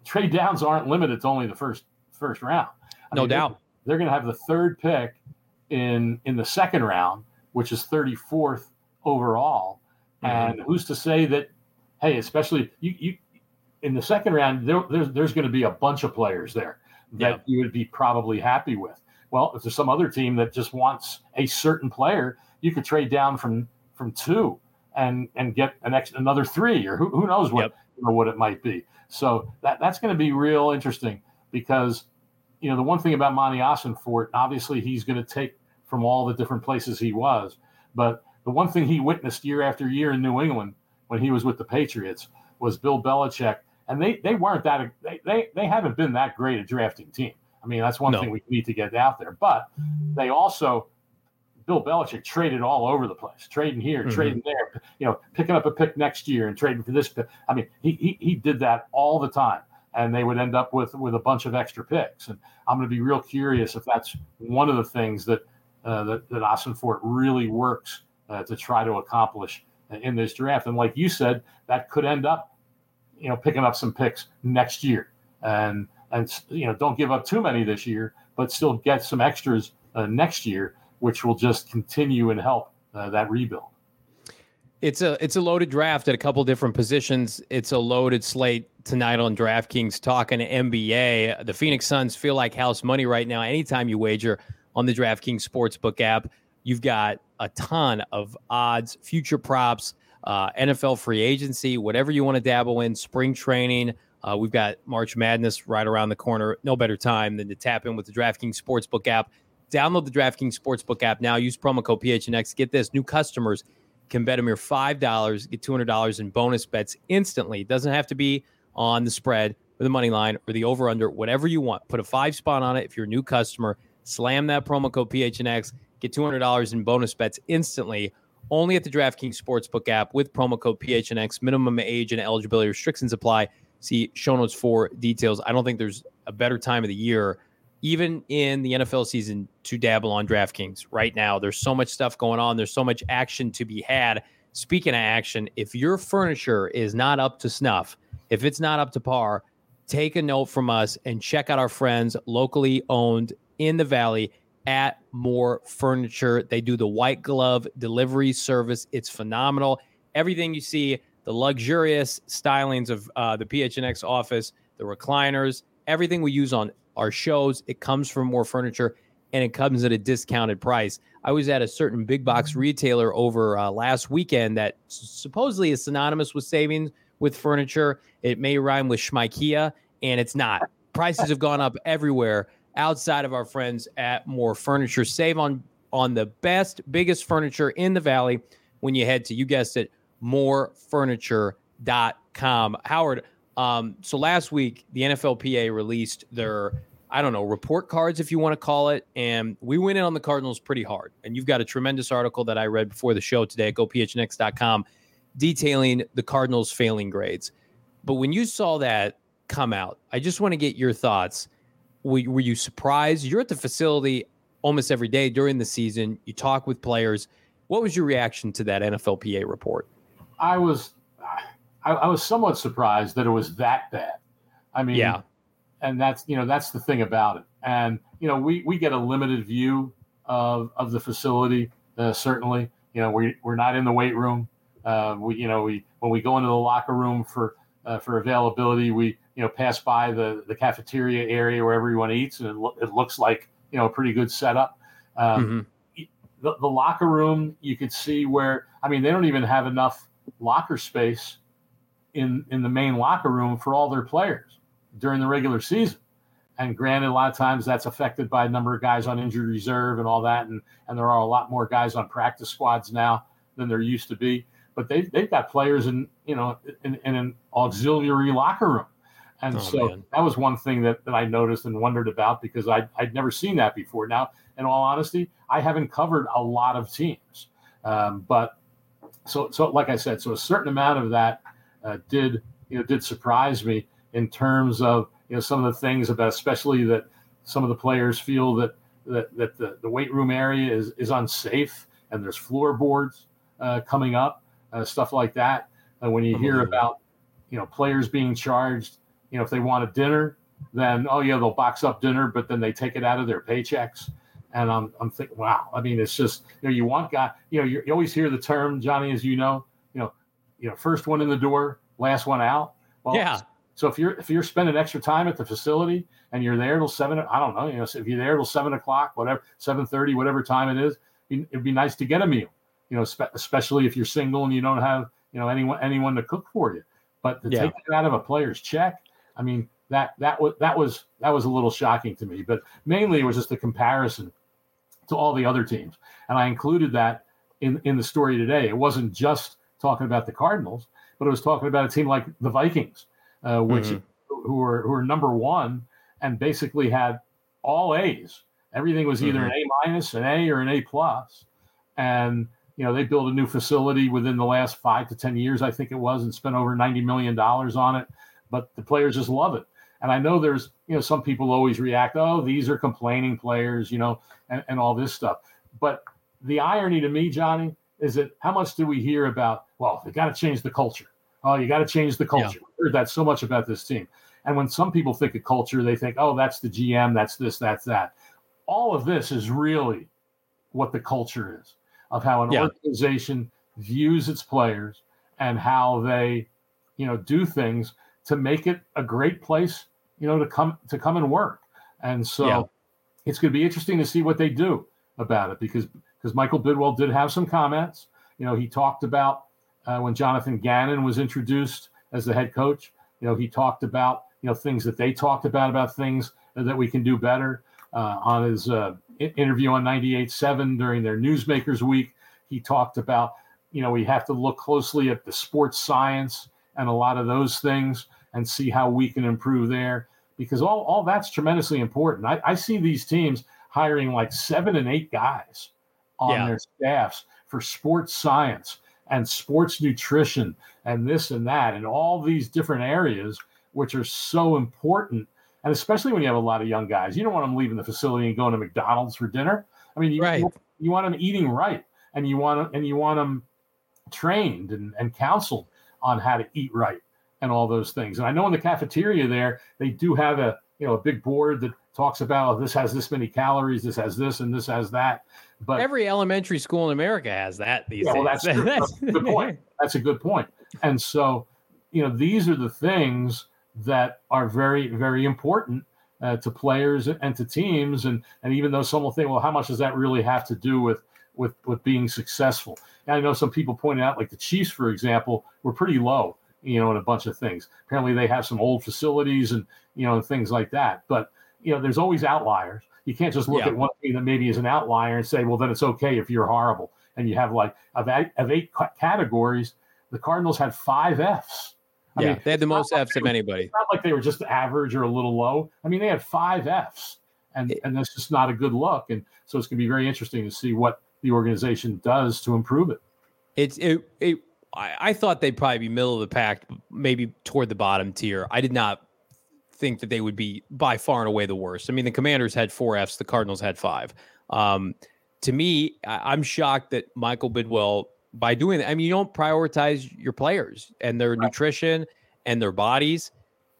trade downs aren't limited to only the first first round. I no mean, doubt, they're, they're going to have the third pick in in the second round, which is 34th overall. Mm-hmm. And who's to say that hey, especially you, you in the second round, there, there's there's going to be a bunch of players there that yeah. you would be probably happy with. Well, if there's some other team that just wants a certain player, you could trade down from from two and and get an ex, another three, or who, who knows what yep. or what it might be. So that that's going to be real interesting because you know the one thing about Monti Ossenfort, obviously he's going to take from all the different places he was, but the one thing he witnessed year after year in New England when he was with the Patriots was Bill Belichick, and they they weren't that they they, they haven't been that great a drafting team. I mean, that's one no. thing we need to get out there. But they also Bill Belichick traded all over the place, trading here, mm-hmm. trading there, you know, picking up a pick next year and trading for this pick. I mean, he, he he did that all the time, and they would end up with with a bunch of extra picks. And I'm going to be real curious if that's one of the things that uh, that that Ossenfort really works uh, to try to accomplish in this draft. And like you said, that could end up, you know, picking up some picks next year. And and you know, don't give up too many this year, but still get some extras uh, next year, which will just continue and help uh, that rebuild. It's a it's a loaded draft at a couple different positions. It's a loaded slate tonight on DraftKings. Talking NBA, the Phoenix Suns feel like house money right now. Anytime you wager on the DraftKings Sportsbook app, You've got a ton of odds, future props, uh, NFL free agency, whatever you want to dabble in, spring training. Uh, we've got March Madness right around the corner. No better time than to tap in with the DraftKings Sportsbook app. Download the DraftKings Sportsbook app now. Use promo code PHNX. Get this new customers can bet a mere $5, get $200 in bonus bets instantly. It doesn't have to be on the spread or the money line or the over under, whatever you want. Put a five spot on it if you're a new customer. Slam that promo code PHNX Get $200 in bonus bets instantly only at the DraftKings Sportsbook app with promo code PHNX. Minimum age and eligibility restrictions apply. See show notes for details. I don't think there's a better time of the year, even in the NFL season, to dabble on DraftKings right now. There's so much stuff going on, there's so much action to be had. Speaking of action, if your furniture is not up to snuff, If it's not up to par, take a note from us and check out our friends locally owned in the Valley at More Furniture. They do the white glove delivery service. It's phenomenal. Everything you see, the luxurious stylings of uh, the PHNX office, the recliners, everything we use on our shows, it comes from More Furniture and it comes at a discounted price. I was at a certain big box retailer over uh, last weekend that supposedly is synonymous with savings with furniture. It may rhyme with Schmikea, and it's not. Prices have gone up everywhere outside of our friends at More Furniture. Save on on the best, biggest furniture in the valley when you head to, you guessed it, morefurniture.com. Howard, um, so last week the NFLPA released their I don't know, report cards, if you want to call it. And we went in on the Cardinals pretty hard. And you've got a tremendous article that I read before the show today at gophnx.com detailing the Cardinals' failing grades. But when you saw that come out, I just want to get your thoughts. Were, were you surprised? You're at the facility almost every day during the season, you talk with players. What was your reaction to that NFLPA report? I was, I, I was somewhat surprised that it was that bad. I mean, yeah and that's you know that's the thing about it. And you know we we get a limited view of of the facility. Uh, certainly, you know we we're not in the weight room. Uh, we you know we when we go into the locker room for uh, for availability, we you know pass by the the cafeteria area where everyone eats, and it, lo- it looks like you know a pretty good setup. Um, mm-hmm. the, the locker room, you could see where I mean they don't even have enough locker space in in the main locker room for all their players during the regular season. And granted, a lot of times that's affected by a number of guys on injured reserve and all that. And, and there are a lot more guys on practice squads now than there used to be. But they, they've got players in, you know, in, in an auxiliary locker room. And oh, so man. that was one thing that, that I noticed and wondered about because I, I'd never seen that before. Now, in all honesty, I haven't covered a lot of teams. Um, but so, so like I said, so a certain amount of that uh, did, you know, did surprise me in terms of you know some of the things about especially that some of the players feel that that, that the, the weight room area is is unsafe and there's floorboards uh, coming up uh, stuff like that. And when you hear about you know players being charged you know if they want a dinner then oh yeah they'll box up dinner but then they take it out of their paychecks and I'm, I'm thinking wow I mean it's just you know you want guy you know you, always hear the term Johnny as you know you know you know first one in the door last one out well, yeah so if you're if you're spending extra time at the facility and you're there till seven, I don't know, you know, if you're there till seven o'clock, whatever, seven thirty, whatever time it is, it'd be nice to get a meal. You know, especially if you're single and you don't have you know anyone anyone to cook for you. But to yeah. take it out of a player's check, I mean that that was that was that was a little shocking to me. But mainly it was just a comparison to all the other teams, and I included that in in the story today. It wasn't just talking about the Cardinals, but it was talking about a team like the Vikings uh, which mm-hmm. who were who were number one and basically had all A's. Everything was either mm-hmm. an A minus, an A, or an A plus. And you know they built a new facility within the last five to ten years, I think it was, and spent over ninety million dollars on it. But the players just love it. And I know there's you know some people always react, oh, these are complaining players, you know, and, and all this stuff. But the irony to me, Johnny, is that how much do we hear about? Well, they got to change the culture. Oh, you got to change the culture. Yeah. heard that so much about this team. And when some people think of culture, they think, oh, that's the GM, that's this, that's that. All of this is really what the culture is of how an yeah. organization views its players and how they, you know, do things to make it a great place, you know, to come to come and work. And so yeah. it's going to be interesting to see what they do about it because because Michael Bidwill did have some comments. You know, he talked about uh, when Jonathan Gannon was introduced as the head coach. You know, he talked about you know things that they talked about about things that we can do better. Uh, on his uh, interview on 98.7 during their Newsmakers Week, he talked about you know we have to look closely at the sports science and a lot of those things and see how we can improve there because all, all that's tremendously important. I, I see these teams hiring like seven and eight guys on yeah. their staffs for sports science and sports nutrition and this and that and all these different areas which are so important and especially when you have a lot of young guys you don't want them leaving the facility and going to mcdonald's for dinner i mean you, right. you, you want them eating right and you want them and you want them trained and, and counseled on how to eat right and all those things. And I know in the cafeteria there, they do have a you know a big board that talks about this has this many calories, this has this, and this has that. But every elementary school in America has that these yeah, days. Well, that's, [laughs] that's a good point. That's a good point. And so, you know, these are the things that are very, very important uh, to players and to teams. And and even though some will think, well, how much does that really have to do with with with being successful? And I know some people pointed out, like the Chiefs, for example, were pretty low, you know, and a bunch of things. Apparently, they have some old facilities and you know things like that. But you know, there's always outliers. You can't just look yeah. at one team that maybe is an outlier and say, well, then it's okay if you're horrible. And you have like of eight, of eight categories, the Cardinals had five Fs. I yeah, mean, they had the most Fs of anybody. It's not like they were just average or a little low. I mean, they had five Fs, and it, and that's just not a good look. And so it's going to be very interesting to see what the organization does to improve it. It's it, it I, I thought they'd probably be middle of the pack, maybe toward the bottom tier. I did not think that they would be by far and away the worst. I mean, the Commanders had four Fs, the Cardinals had five. Um, to me, I, am shocked that Michael Bidwill, by doing that, I mean, you don't prioritize your players and their right. nutrition and their bodies.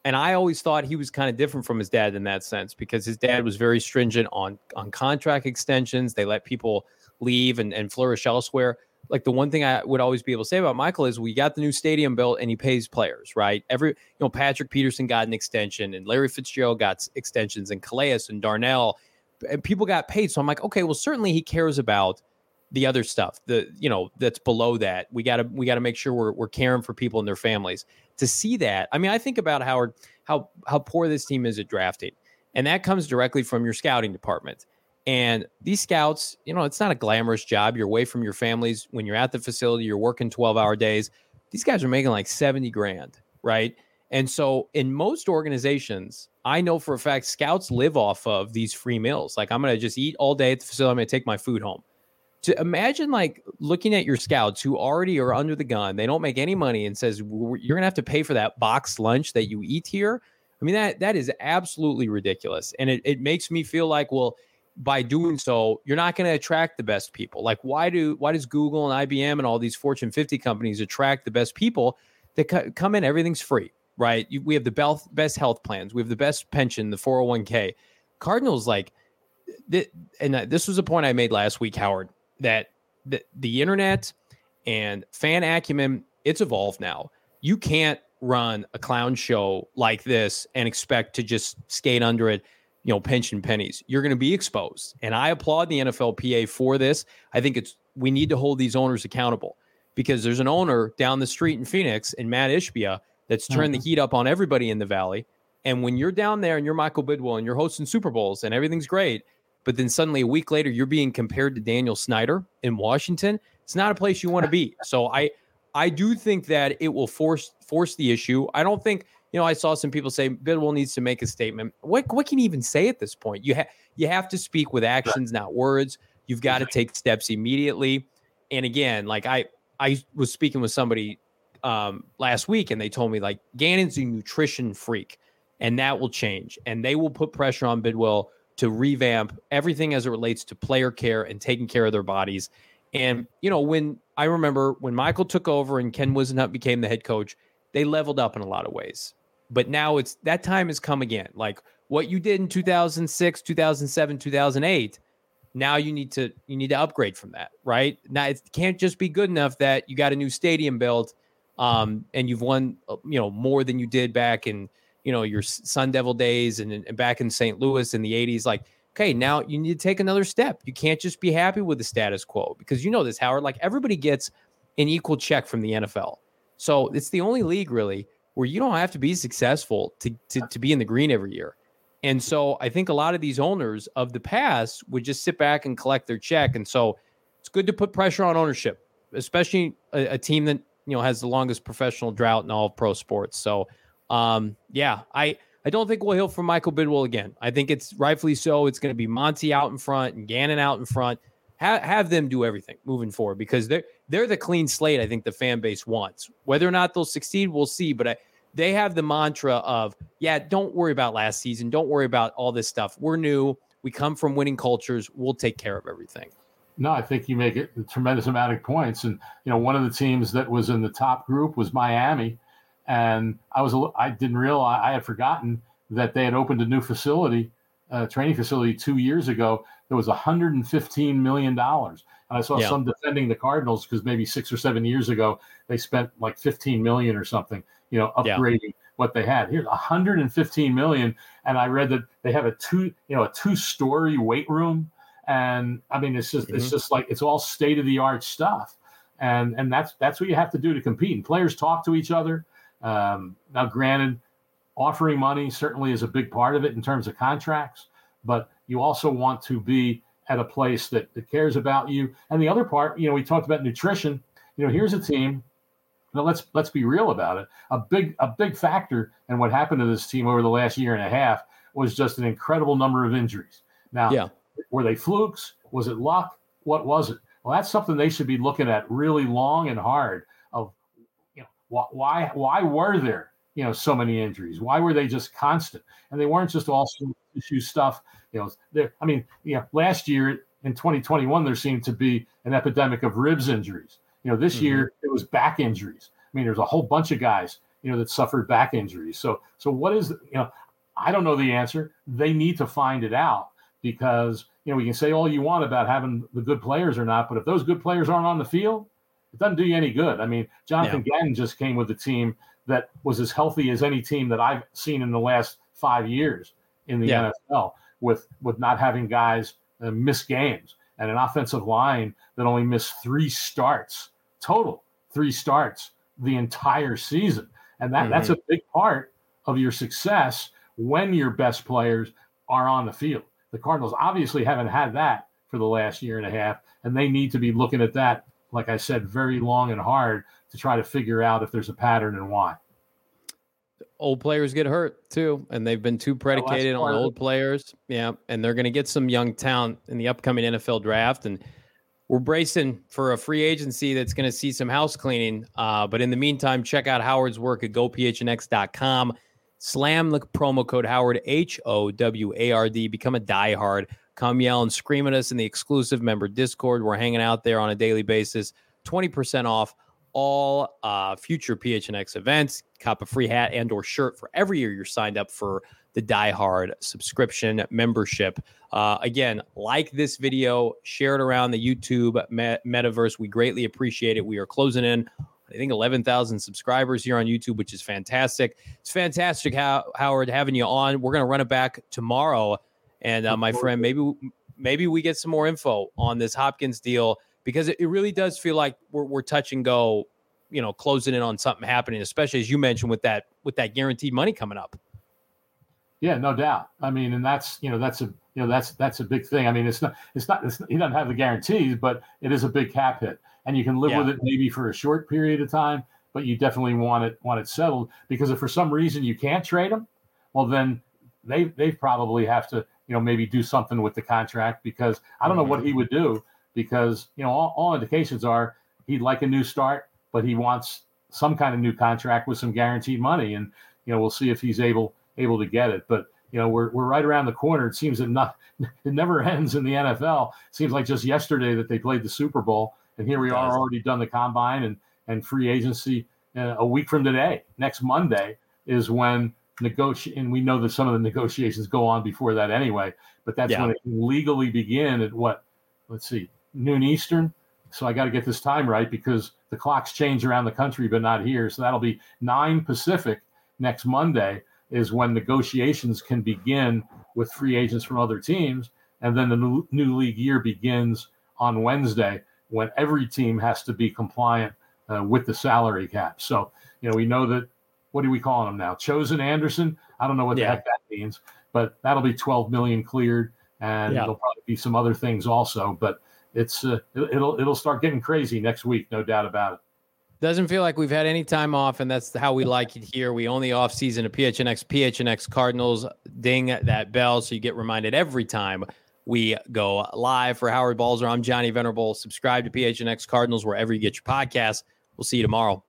And I always thought he was kind of different from his dad in that sense because his dad was very stringent on on contract extensions. They let people leave and, and flourish elsewhere like the one thing I would always be able to say about Michael is we got the new stadium built and he pays players, right? Every you know, Patrick Peterson got an extension and Larry Fitzgerald got extensions and Calais and Darnell and people got paid. So I'm like, okay, well, certainly he cares about the other stuff, the you know, that's below that. We gotta we gotta make sure we're we're caring for people and their families. To see that, I mean, I think about Howard how how poor this team is at drafting. And that comes directly from your scouting department. And these scouts, you know, it's not a glamorous job. You're away from your families. When you're at the facility, you're working 12 hour days. These guys are making like 70 grand, right? And so in most organizations, I know for a fact scouts live off of these free meals. Like I'm going to just eat all day at the facility. I'm going to take my food home. To imagine like looking at your scouts who already are under the gun, they don't make any money and says you're going to have to pay for that box lunch that you eat here. I mean that that is absolutely ridiculous. And it, it makes me feel like, well, by doing so, you're not going to attract the best people. Like why do why does Google and IBM and all these Fortune 50 companies attract the best people that come in? Everything's free, right? You, we have the best best health plans, we have the best pension, the 401k. Cardinals like, th- and this was a point I made last week, Howard, that the, the internet and fan acumen it's evolved now. You can't run a clown show like this and expect to just skate under it you know, pension pennies. You're going to be exposed. And I applaud the NFLPA for this. I think it's we need to hold these owners accountable because there's an owner down the street in Phoenix in Mat Ishbia that's turned mm-hmm. the heat up on everybody in the valley. And when you're down there and you're Michael Bidwill and you're hosting Super Bowls and everything's great, but then suddenly a week later you're being compared to Daniel Snyder in Washington, it's not a place you want to [laughs] be. So I I do think that it will force force the issue. I don't think you know, I saw some people say Bidwill needs to make a statement. What what can you even say at this point? You have you have to speak with actions, not words. You've got to take steps immediately. And again, like I I was speaking with somebody um, last week, and they told me like Gannon's a nutrition freak, and that will change, and they will put pressure on Bidwill to revamp everything as it relates to player care and taking care of their bodies. And you know, when I remember when Michael took over and Ken Whisenhunt became the head coach, they leveled up in a lot of ways. But now it's that time has come again. Like what you did in 2006, 2007, 2008, now you need to you need to upgrade from that, right? Now it can't just be good enough that you got a new stadium built um, and you've won uh, you know more than you did back in you know your Sun Devil days and, and back in St. Louis in the 80s like okay, now you need to take another step. You can't just be happy with the status quo because you know this, Howard. Like everybody gets an equal check from the NFL. So it's the only league really where you don't have to be successful to, to, to be in the green every year. And so I think a lot of these owners of the past would just sit back and collect their check. And so it's good to put pressure on ownership, especially a, a team that you know has the longest professional drought in all of pro sports. So um, yeah, I I don't think we'll hear from Michael Bidwill again. I think it's rightfully so. It's going to be Monti out in front and Gannon out in front. Ha- have them do everything moving forward because they're they're the clean slate. I think the fan base wants. Whether or not they'll succeed, we'll see. But I they have the mantra of, yeah, don't worry about last season. Don't worry about all this stuff. We're new. We come from winning cultures. We'll take care of everything. No, I think you make it a tremendous amount of points. And, you know, one of the teams that was in the top group was Miami. And I was I didn't realize I had forgotten that they had opened a new facility, a training facility two years ago. That was 115 million dollars. And I saw yeah. some defending the Cardinals because maybe six or seven years ago they spent like 15 million or something, you know, upgrading yeah. what they had. Here's 115 million, and I read that they have a two, you know, a two-story weight room, and I mean, it's just mm-hmm. it's just like it's all state-of-the-art stuff, and and that's that's what you have to do to compete. And players talk to each other. Um, now, granted, offering money certainly is a big part of it in terms of contracts, but you also want to be at a place that, that cares about you. And the other part, you know, we talked about nutrition. You know, here's a team. Now let's let's be real about it. A big a big factor in what happened to this team over the last year and a half was just an incredible number of injuries. Now, yeah. were they flukes? Was it luck? What was it? Well, that's something they should be looking at really long and hard. Of you know why why were there you know so many injuries? Why were they just constant? And they weren't just all issue stuff you know, there. I mean, yeah, last year in 2021 there seemed to be an epidemic of ribs injuries. You know, this mm-hmm. year it was back injuries. I mean, there's a whole bunch of guys, you know, that suffered back injuries. So, so what is, you know, I don't know the answer. They need to find it out because you know we can say all you want about having the good players or not, but if those good players aren't on the field, it doesn't do you any good. I mean, Jonathan yeah. Gannon just came with a team that was as healthy as any team that I've seen in the last five years in the yeah. NFL with with not having guys uh, miss games and an offensive line that only missed three starts total, three starts the entire season, and that mm-hmm. that's a big part of your success when your best players are on the field. The Cardinals obviously haven't had that for the last year and a half, and they need to be looking at that, like I said, very long and hard to try to figure out if there's a pattern and why old players get hurt too, and they've been too predicated on old players. Yeah, and they're going to get some young talent in the upcoming NFL draft, and we're bracing for a free agency that's going to see some house cleaning. Uh, but in the meantime, check out Howard's work at gophnx.com. Slam the promo code Howard H O W A R D. Become a diehard. Come yell and scream at us in the exclusive member Discord. We're hanging out there on a daily basis. Twenty percent off all uh, future PHNX events. Cop a free hat and or shirt for every year you're signed up for the Die Hard subscription membership. Uh, again, like this video, share it around the YouTube me- metaverse. We greatly appreciate it. We are closing in, I think, 11,000 subscribers here on YouTube, which is fantastic. It's fantastic, How- Howard, having you on. We're going to run it back tomorrow. And uh, my friend, maybe maybe we get some more info on this Hopkins deal because it, it really does feel like we're, we're touch and go, you know, closing in on something happening, especially as you mentioned with that with that guaranteed money coming up. Yeah, no doubt. I mean, and that's you know that's a you know that's that's a big thing. I mean, it's not it's not it's, he doesn't have the guarantees, but it is a big cap hit, and you can live yeah. with it maybe for a short period of time, but you definitely want it want it settled because if for some reason you can't trade him, well then they they probably have to you know maybe do something with the contract because I don't mm-hmm. know what he would do because you know all, all indications are he'd like a new start, but he wants some kind of new contract with some guaranteed money, and you know we'll see if he's able able to get it. But you know we're we're right around the corner. It seems that not [laughs] it never ends in the NFL. It seems like just yesterday that they played the Super Bowl, and here we are already done the combine and and free agency uh, a week from today. Next Monday is when negotiate, and we know that some of the negotiations go on before that anyway. But that's yeah. when it can legally begin at what? Let's see, noon Eastern. So I got to get this time right because the clocks change around the country, but not here. So that'll be nine Pacific next Monday is when negotiations can begin with free agents from other teams. And then the new, new league year begins on Wednesday when every team has to be compliant uh, with the salary cap. So, you know, we know that what are we calling them now? Chosen Anderson. I don't know what yeah. the heck that means, but that'll be 12 million cleared. And yeah. there'll probably be some other things also. But it's uh, it'll it'll start getting crazy next week, no doubt about it. Doesn't feel like we've had any time off, and that's how we like it here. We only off season of PHNX, PHNX Cardinals. Ding that bell so you get reminded every time we go live. For Howard Balzer, I'm Johnny Venerable. Subscribe to PHNX Cardinals wherever you get your podcasts. We'll see you tomorrow.